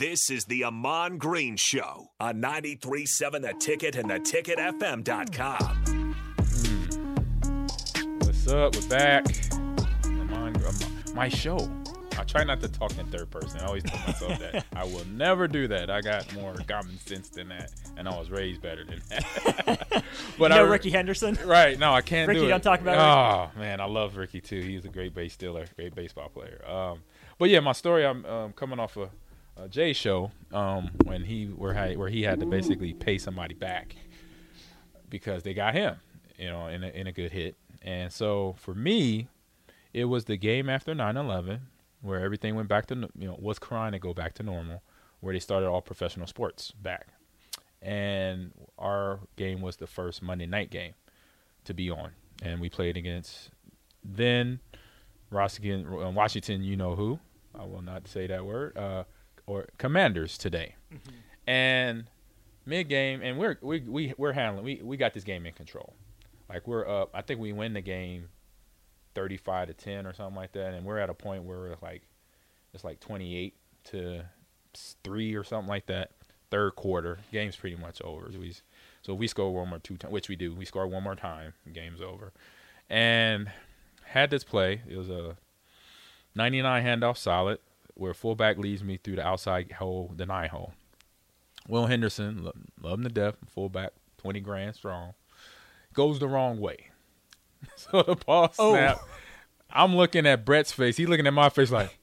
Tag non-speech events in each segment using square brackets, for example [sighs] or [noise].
This is the Ahman Green Show on 93.7 The Ticket and theticketfm.com. What's up? We're back. Ahman, Ahman, my show. I try not to talk in third person. I always tell myself that. [laughs] I will never do that. I got more common sense than that, and I was raised better than that. [laughs] but you know I, Rickey Henderson? Right. No, I can't Rickey, do it. don't talk about Oh, man. I love Rickey, too. He's a great base stealer, great baseball player. Um, but, yeah, my story, I'm um, coming off a, a Jay show um, when he where, where he had to basically pay somebody back because they got him, you know, in a, in a good hit. And so for me, it was the game after 9/11 where everything went back to you know was trying to go back to normal, where they started all professional sports back, and our game was the first Monday night game to be on, and we played against then Washington, Washington, you know who, I will not say that word, uh, or Commanders today, mm-hmm. and mid game, and we're we we we're handling we we got this game in control, like we're up. I think we win the game 35 to 10 or something like that and we're at a point where we're like it's like 28 to 3 or something like that third quarter. Game's pretty much over. We so we score one more two times which we do. We score one more time game's over. And had this play. It was a 99 handoff solid where fullback leads me through the outside hole the nine hole will henderson love, love him to death fullback 20 grand strong goes the wrong way [laughs] so the ball Oh. snap. I'm looking at Brett's face. He's looking at my face like,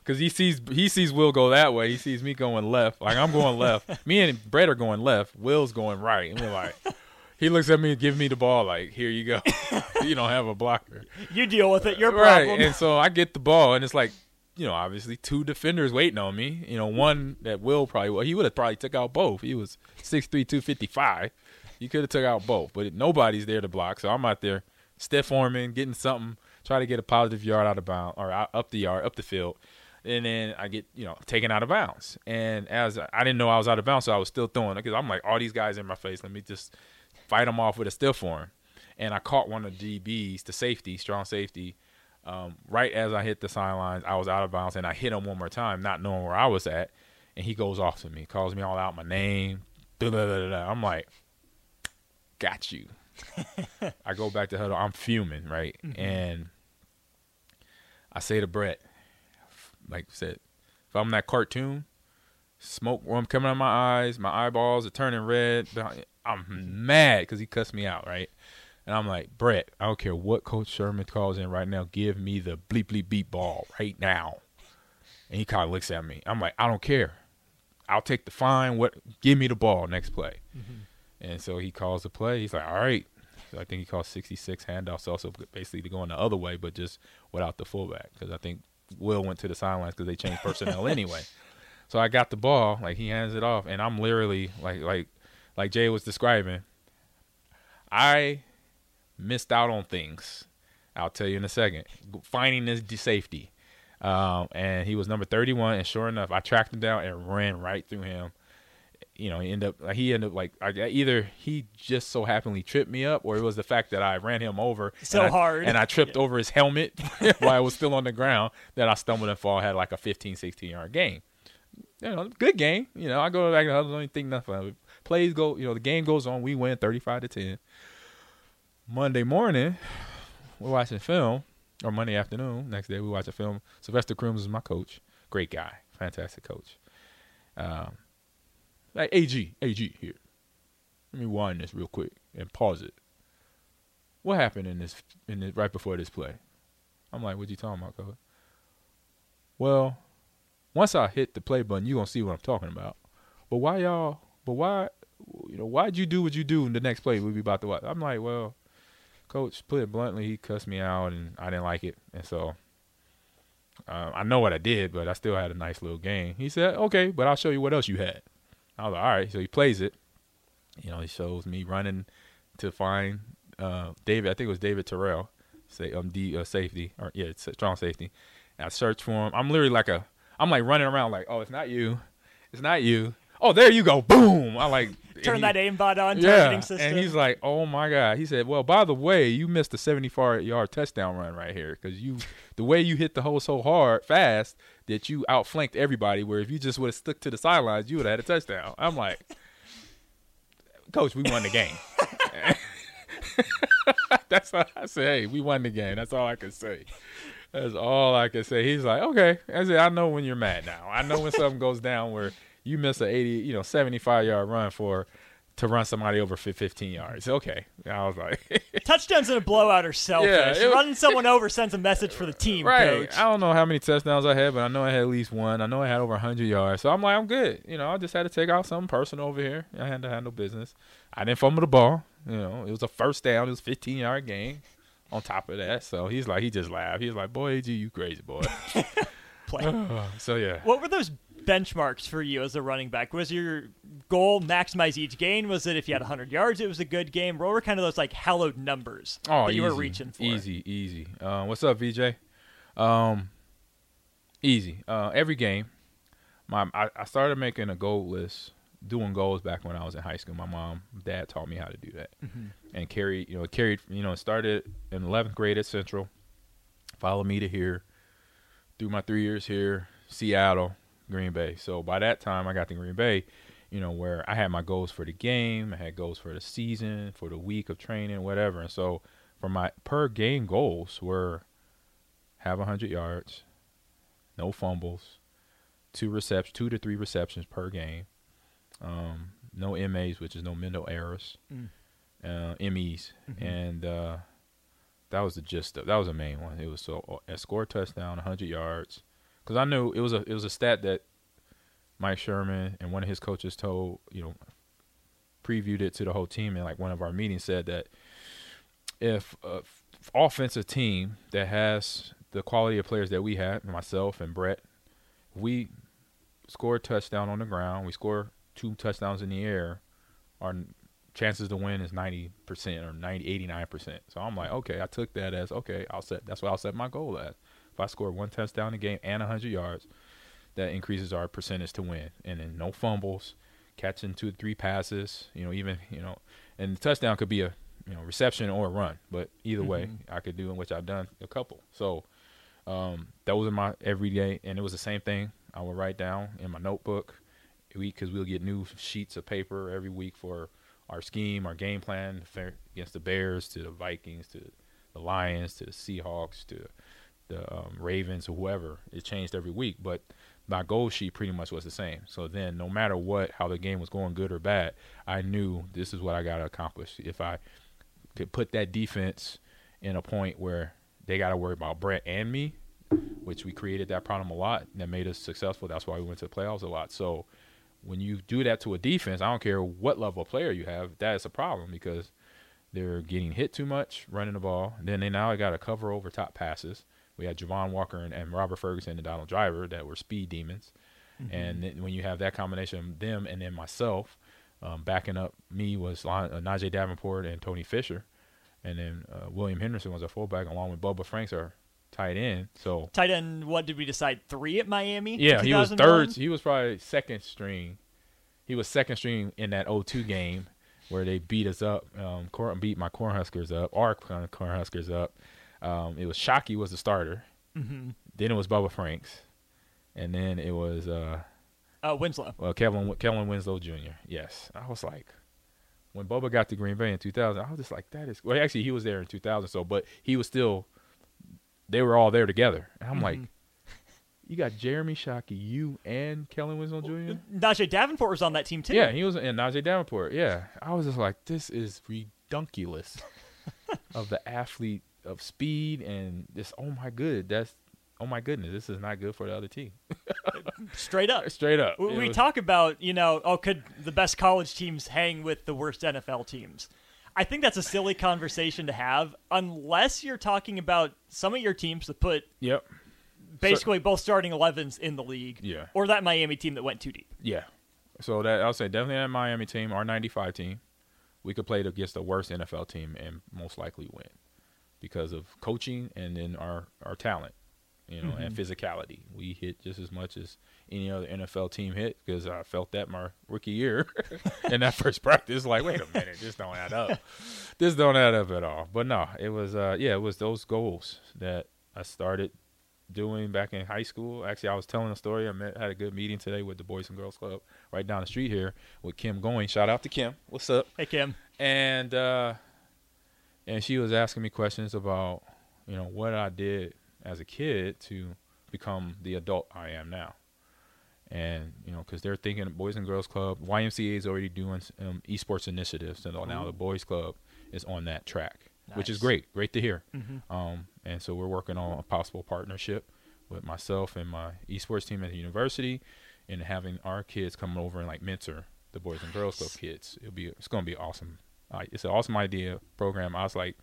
because he sees he sees Will go that way. He sees me going left. Like I'm going left. [laughs] me and Brett are going left. Will's going right. And we're like, he looks at me and gives me the ball. Like here you go. [laughs] you don't have a blocker. You deal with it. Your Right. problem. And so I get the ball, and it's like, you know, obviously two defenders waiting on me. You know, one that Will probably well, he would have probably took out both. He was 6'3", 255. He could have took out both, but nobody's there to block. So I'm out there stiff arming, getting something, try to get a positive yard out of bounds or out, up the yard, up the field. And then I get, you know, taken out of bounds. And as I didn't know I was out of bounds, so I was still throwing because I'm like, all these guys in my face, let me just fight them off with a stiff arm. And I caught one of the DBs, the safety, strong safety, um, right as I hit the sidelines. I was out of bounds and I hit him one more time, not knowing where I was at. And he goes off to me, calls me all out, my name. Da, da, da, da. I'm like, got you. [laughs] I go back to huddle. I'm fuming, right? Mm-hmm. And I say to Brett, like I said, if I'm that cartoon, smoke I'm coming out of my eyes, my eyeballs are turning red. I'm mad because he cussed me out, right? And I'm like, Brett, I don't care what Coach Sherman calls in right now. Give me the bleep bleep beep ball right now. And he kind of looks at me. I'm like, I don't care. I'll take the fine. What? Give me the ball next play. Mm-hmm. And so he calls the play. He's like, all right. So I think he calls 66 handoffs also basically to going the other way, but just without the fullback because I think Will went to the sidelines because they changed personnel anyway. [laughs] So I got the ball, like he hands it off, and I'm literally like like like Jay was describing. I missed out on things. I'll tell you in a second. Finding this safety, um, and he was number 31, and sure enough, I tracked him down and ran right through him you know, he ended up like he ended up like I, either he just so happenly tripped me up, or it was the fact that I ran him over So and I, hard. and I tripped over his helmet [laughs] while I was still on the ground. That I stumbled and fall had like a 15, 16 yard game. You know, good game. You know, I go back and I don't think nothing. Plays go, you know, the game goes on. We win thirty five to ten. Monday morning, we're watching film, or Monday afternoon. Next day, we watch a film. Sylvester Crooms is my coach. Great guy, fantastic coach. Um, like AG, AG here. Let me wind this real quick and pause it. What happened in this in this, right before this play? I'm like, what you talking about, coach? Well, once I hit the play button, you're gonna see what I'm talking about. But why y'all? But why? You know, why'd you do what you do in the next play we be about to watch? I'm like, well, coach, put it bluntly, he cussed me out and I didn't like it, and so uh, I know what I did, but I still had a nice little game. He said, okay, but I'll show you what else you had. I was like, all right. So he plays it. You know, he shows me running to find uh, David. I think it was David Terrell, say um D uh, safety or yeah, strong safety. And I search for him. I'm literally like a, I'm like running around like, oh, it's not you, it's not you. "Oh, there you go, boom!" I like Turn he- that aimbot on, yeah, and he's like, "Oh my god!" He said, "Well, by the way, you missed a 74-yard touchdown run right here because you, the way you hit the hole so hard, fast that you outflanked everybody. Where if you just would have stuck to the sidelines, you would have had a touchdown." I'm like, "Coach, we won the game." [laughs] That's all I say. Hey, we won the game. That's all I can say. That's all I can say. He's like, okay. I said, I know when you're mad now. I know when something goes down where you miss a 80, you know, 75 yard run for to run somebody over 15 yards. Okay. I was like, [laughs] Touchdowns in a blowout are selfish. Yeah, was- Running someone over sends a message for the team, [laughs] right. coach. I don't know how many touchdowns I had, but I know I had at least one. I know I had over 100 yards. So I'm like, I'm good. You know, I just had to take out something personal over here. I had to handle business. I didn't fumble the ball. You know, it was a first down. It was a 15 yard game. On top of that, so he's like, he just laughed. He's like, "Boy, AG, you crazy boy." [laughs] Play. [sighs] so yeah, What were those benchmarks for you as a running back? Was your goal maximize each gain? Was it if you had 100 yards, it was a good game? What were kind of those like hallowed numbers Oh, that you were reaching for? Easy, easy. Uh, what's up, VJ? Um, easy. Uh, every game, my I, I started making a goal list, doing goals back when I was in high school. My mom, dad taught me how to do that, Mm-hmm. and carried. You know, it carried. You know, it started in 11th grade at Central, followed me to here, through my three years here, Seattle, Green Bay. So by that time, I got to Green Bay. You know, where I had my goals for the game, I had goals for the season, for the week of training, whatever. And so, for my per game goals were have 100 yards, no fumbles, two receptions, two to three receptions per game, um, no MAs, which is no mental errors, Mm. uh, MEs, Mhm. and uh, that was the gist of that was the main one. It was so a score a touchdown, 100 yards, because I knew it was a it was a stat that Mike Sherman and one of his coaches told you know previewed it to the whole team in like one of our meetings said that if a f- offensive team that has the quality of players that we had, myself and Brett, we score a touchdown on the ground, we score two touchdowns in the air, our chances to win is 90% or 90 89%. So I'm like, okay, I took that as okay, I'll set that's what I'll set my goal as. If I score one touchdown a game and 100 yards, that increases our percentage to win. And then no fumbles, catching two or three passes, you know, even, you know, and the touchdown could be a, you know, reception or a run, but either way, I could do in which I've done a couple. So, um, that was in my everyday, and it was the same thing. I would write down in my notebook, because we'll get new sheets of paper every week for our scheme, our game plan against the Bears, to the Vikings, to the Lions, to the Seahawks, to the um, Ravens, or whoever. It changed every week, but my goal sheet pretty much was the same. So then, no matter what, how the game was going, good or bad, I knew this is what I got to accomplish. If I could put that defense in a point where they got to worry about Brett and me, which we created that problem a lot, that made us successful. That's why we went to the playoffs a lot. So when you do that to a defense, I don't care what level of player you have, that is a problem because they're getting hit too much running the ball. Then they now got to cover over top passes. We had Javon Walker and, and Robert Ferguson and Donald Driver that were speed demons. And then when you have that combination of them and then myself, um, backing up me was Lon- uh, Najee Davenport and Tony Fisher. And then uh, William Henderson was a fullback along with Bubba Franks are tight end. So Tight end, what did we decide? Three at Miami? yeah, he was 2001? third. He was probably second string. He was second string in that 0-2 game where they beat us up. Um, beat my Cornhuskers up. Our Corn- Cornhuskers up. Um, it was Shockey was the starter. Mhm. Then it was Bubba Franks, and then it was uh, Uh, Winslow. well Kevin Kellen Winslow Jr. Yes, I was like, when Bubba got to Green Bay in 2000, I was just like, that is. Well, actually, he was there in 2000, so but he was still. They were all there together, and I'm like, Mhm. you got Jeremy Shockey, you and Kellen Winslow Jr. Najee Davenport was on that team too. Yeah, he was in Najee Davenport. Yeah, I was just like, this is redunculous [laughs] of the athlete of speed and this. Oh my good, that's oh my goodness, this is not good for the other team. [laughs] Straight up. Straight up, We, we was- talk about, you know, oh, could the best college teams hang with the worst NFL teams? I think that's a silly conversation to have unless you're talking about some of your teams that put Yep. basically both starting 11s in the league Yeah. or that Miami team that went too deep. Yeah. So that I'll say definitely that Miami team, our '95 team, we could play against the worst NFL team and most likely win because of coaching and then our our talent. you know, and physicality. We hit just as much as any other NFL team hit because I felt that my rookie year [laughs] in that first practice. Like, wait a minute, this don't add up. [laughs] This don't add up at all. But no, it was uh yeah, it was those goals that I started doing back in high school. Actually, I was telling a story. I met, had a good meeting today with the Boys and Girls Club right down the street here with Kim Going. Shout out to Kim. What's up? Hey Kim. and uh and she was asking me questions about you know what I did as a kid to become the adult I am now. And you know, because they're thinking Boys and Girls Club, YMCA is already doing um, esports initiatives, and now the Boys Club is on that track, which is great. Great to hear. Um, and so we're working on a possible partnership with myself and my esports team at the university, and having our kids come over and like mentor the Boys and Girls Club kids. It'll be it's gonna be awesome. It's an awesome idea program. I was like,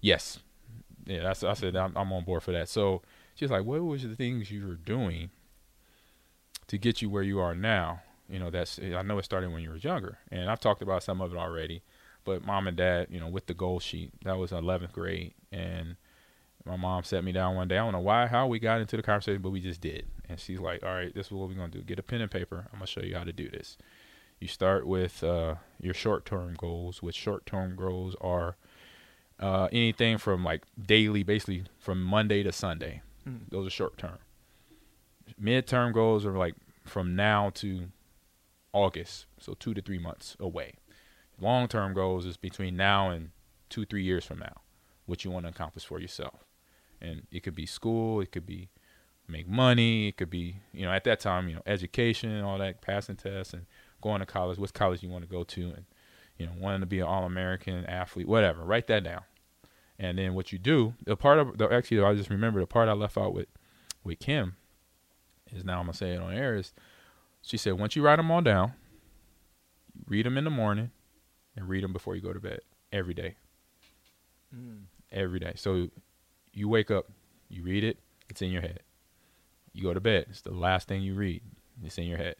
yes, yeah. That's I said I'm, I'm on board for that. So she's like, what was the things you were doing to get you where you are now? You know, that's eh, I know it started when you were younger, and I've talked about some of it already. But mom and dad, you know, with the goal sheet, that was 11th grade, and my mom sat me down one day. I don't know why, how we got into the conversation, but we just did. And she's like, "All right, this is what we're gonna do. Get a pen and paper. I'm gonna show you how to do this. You start with uh, your short-term goals, which short-term goals are uh, anything from like daily, basically from Monday to Sunday. Those are short-term. Mid-term goals are like from now to August, so two to three months away. Long-term goals is between now and two, three years from now, what you want to accomplish for yourself. And it could be school, it could be make money, it could be, you know, at that time, you know, education and all that, passing tests and going to college, what college you want to go to, and, you know, wanting to be an All American athlete, whatever. Write that down. And then what you do, the part of, the, actually, I just remember the part I left out with, with Kim is now I'm going to say it on air is she said, once you write them all down, read them in the morning and read them before you go to bed every day. Mm. Every day. So you wake up, you read it, it's in your head. You go to bed, it's the last thing you read, it's in your head.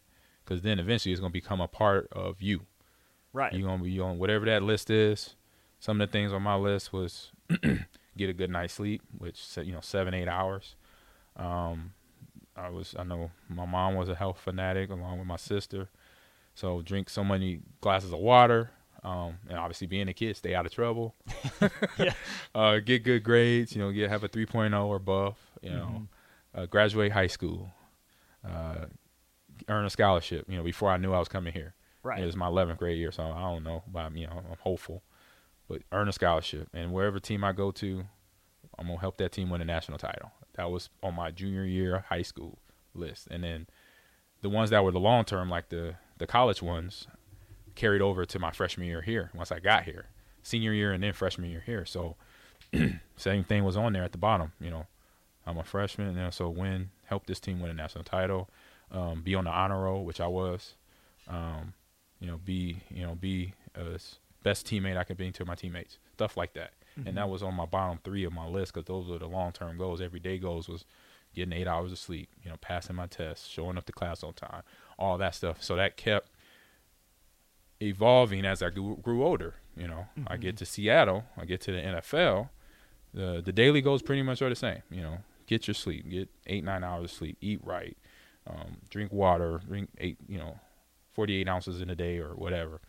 Because then eventually it's going to become a part of you. Right. You're going to be on whatever that list is. Some of the things on my list was [clears throat] get a good night's sleep, which, you know, seven, eight hours. Um, I was, I know my mom was a health fanatic along with my sister. So drink so many glasses of water. Um, and obviously being a kid, stay out of trouble. [laughs] Yeah. uh, get good grades, you know, get have a 3.0 or above, you know, uh, graduate high school, uh, earn a scholarship, you know, before I knew I was coming here. Right. It was my 11th grade year, so I don't know, but I'm, you know, I'm hopeful. But earn a scholarship, and wherever team I go to, I'm gonna help that team win a national title. That was on my junior year high school list, and then the ones that were the long term, like the the college ones, carried over to my freshman year here. Once I got here, senior year and then freshman year here. So [clears throat] same thing was on there at the bottom. You know, I'm a freshman, and so win, help this team win a national title, um, be on the honor roll, which I was. Um, you know, be you know be a s- best teammate I could be to my teammates, stuff like that. And that was on my bottom three of my list because those were the long term goals. Everyday goals was getting eight hours of sleep, you know, passing my tests, showing up to class on time, all that stuff. So that kept evolving as I grew, grew older. You know, I get to Seattle, I get to the NFL. The the daily goals pretty much are the same. You know, get your sleep, get eight nine hours of sleep, eat right, um, drink water, drink eight you know, forty eight ounces in a day or whatever.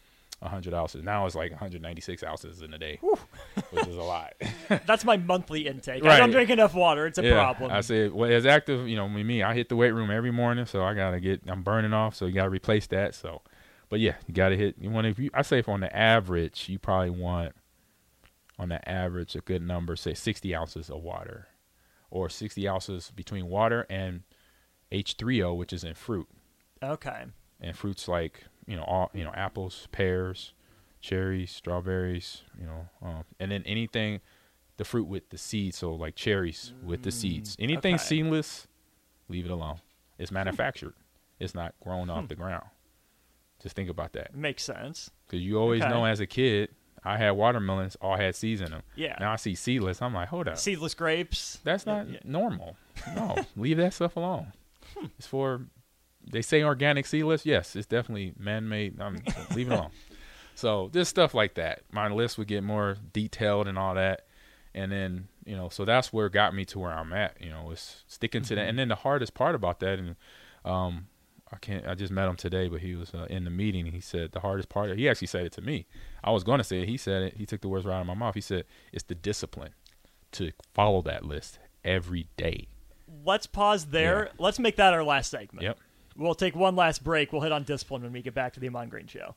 100 ounces. Now it's like 196 ounces in a day, which is a lot. [laughs] That's my monthly intake. I don't drink enough water. It's a problem. I said, well, as active, you know, with me, I hit the weight room every morning, so I gotta get, I'm burning off, so you gotta replace that. So, but yeah, you gotta hit. You want if you, I say, if on the average, you probably want, on the average, a good number, say 60 ounces of water, or 60 ounces between water and H3O, which is in fruit, okay. and fruits like you know, all you know, apples, pears, cherries, strawberries, you know, um, and then anything, the fruit with the seeds, so like cherries with the seeds. Mm, anything okay. seedless, leave it alone. It's hmm. manufactured. It's not grown off the hmm. ground. Just think about that, Makes sense. because you always Okay. know as a kid, I had watermelons, all had seeds in them. Yeah. Now I see seedless. I'm like, hold up, Seedless grapes. that's not Yeah. normal. [laughs] No, leave that stuff alone. It's for they say organic seedless. Yes, it's definitely man-made. I'm [laughs] leaving it alone. So just stuff like that. My list would get more detailed and all that, and then you know, so that's where it got me to where I'm at. You know, it's sticking to that. And then the hardest part about that, and um, I can't. I just met him today, but he was uh, in the meeting. He said the hardest part. He actually said it to me. I was going to say it. He said it. He took the words right out of my mouth. He said it's the discipline to follow that list every day. Let's pause there. Yeah. Let's make that our last segment. Yep. We'll take one last break. We'll hit on discipline when we get back to the Ahman Green Show.